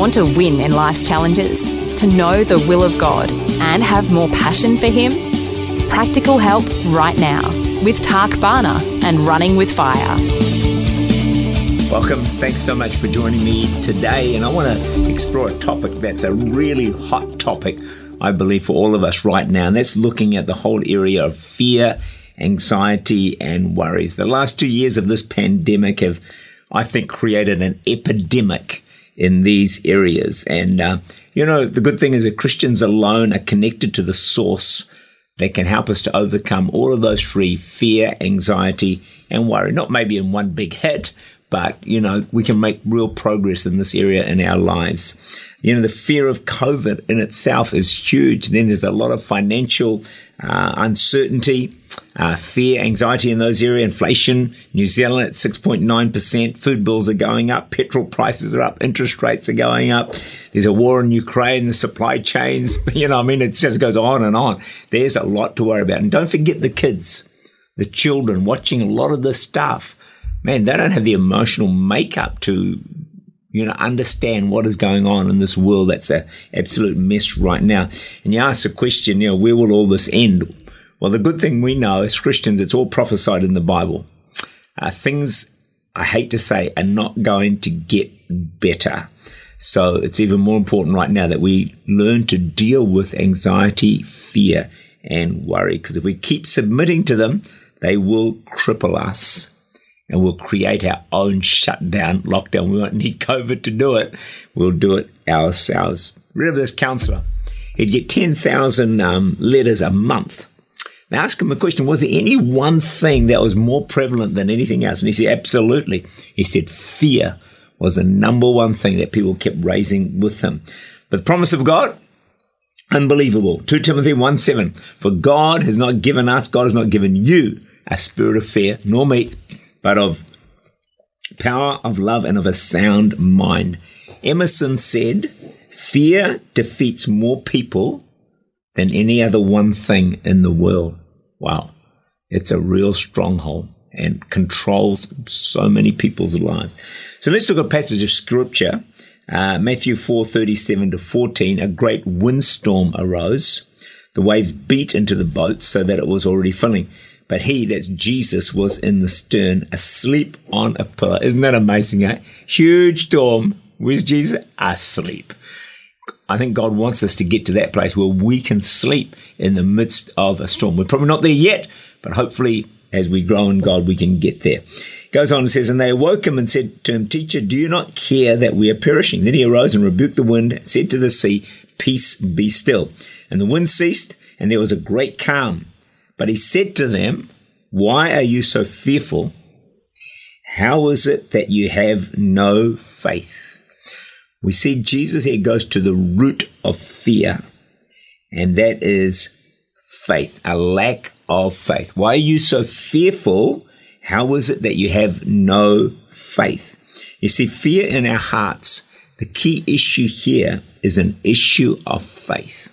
Want to win in life's challenges? To know the will of God and have more passion for Him? Practical help right now with Tak Bhana and Running with Fire. Welcome. Thanks so much for joining me today. And I want to explore a topic that's a really hot topic, I believe, for all of us right now. And that's looking at the whole area of fear, anxiety, and worries. The last two years of this pandemic have, I think, created an epidemic in these areas. And, uh, you know, the good thing is that Christians alone are connected to the source that can help us to overcome all of those three fear, anxiety, and worry. Not maybe in one big hit, but, you know, we can make real progress in this area in our lives. You know, the fear of COVID in itself is huge. Then there's a lot of financial uh, uncertainty, uh, fear, anxiety in those areas, inflation. New Zealand at 6.9%. Food bills are going up. Petrol prices are up. Interest rates are going up. There's a war in Ukraine. The supply chains, you know, I mean, it just goes on and on. There's a lot to worry about. And don't forget the kids, the children watching a lot of this stuff. Man, they don't have the emotional makeup to you know, understand what is going on in this world that's an absolute mess right now. And you ask the question, you know, where will all this end? Well, the good thing we know as Christians, it's all prophesied in the Bible. Uh, things, I hate to say, are not going to get better. So it's even more important right now that we learn to deal with anxiety, fear, and worry. Because if we keep submitting to them, they will cripple us and we'll create our own shutdown, lockdown. We won't need COVID to do it. We'll do it ourselves. Remember this counselor. He'd get 10,000 um, letters a month. Now ask him a question, was there any one thing that was more prevalent than anything else? And he said, absolutely. He said, fear was the number one thing that people kept raising with him. But the promise of God, unbelievable. 2 Timothy 1 7. For God has not given us, God has not given you a spirit of fear, nor me, but of power, of love, and of a sound mind. Emerson said, Fear defeats more people than any other one thing in the world. Wow. It's a real stronghold and controls so many people's lives. So let's look at a passage of scripture. Uh, Matthew 4 37 to 14. A great windstorm arose. The waves beat into the boat so that it was already filling. But he, that's Jesus, was in the stern, asleep on a pillow. Isn't that amazing, eh? Huge storm. Where's Jesus? Asleep. I think God wants us to get to that place where we can sleep in the midst of a storm. We're probably not there yet, but hopefully as we grow in God, we can get there. Goes on and says, And they awoke him and said to him, Teacher, do you not care that we are perishing? Then he arose and rebuked the wind, said to the sea, Peace, be still. And the wind ceased, and there was a great calm. But he said to them, Why are you so fearful? How is it that you have no faith? We see Jesus here goes to the root of fear, and that is faith, a lack of faith. Why are you so fearful? How is it that you have no faith? You see, fear in our hearts, the key issue here is an issue of faith.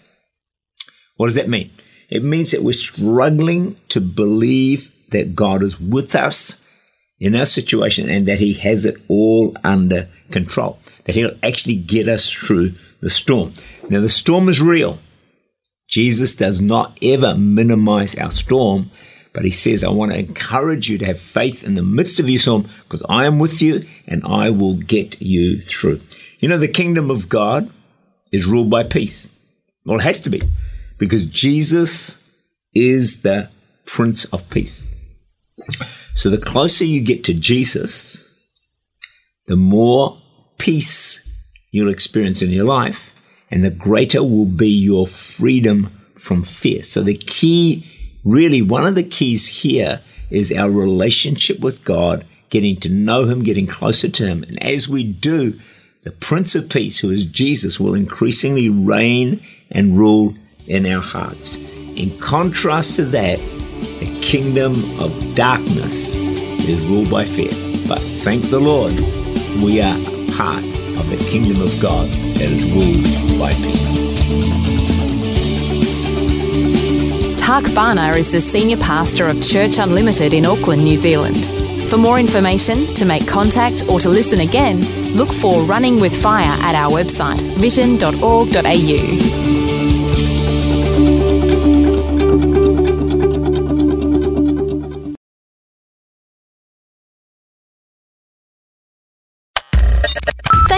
What does that mean? It means that we're struggling to believe that God is with us in our situation and that He has it all under control, that He'll actually get us through the storm. Now, the storm is real. Jesus does not ever minimize our storm, but He says, I want to encourage you to have faith in the midst of your storm because I am with you and I will get you through. You know, the kingdom of God is ruled by peace. Well, it has to be because Jesus is the Prince of Peace. So the closer you get to Jesus, the more peace you'll experience in your life, and the greater will be your freedom from fear. So the key, really, one of the keys here is our relationship with God getting to know Him, getting closer to Him. And as we do, the Prince of Peace, who is Jesus, will increasingly reign and rule in our hearts. In contrast to that, the kingdom of darkness is ruled by fear. But thank the Lord, we are a part of the kingdom of God that is ruled by peace. Tak Bhana is the senior pastor of Church Unlimited in Auckland, New Zealand. For more information, to make contact, or to listen again, look for Running with Fire at our website, vision.org.au.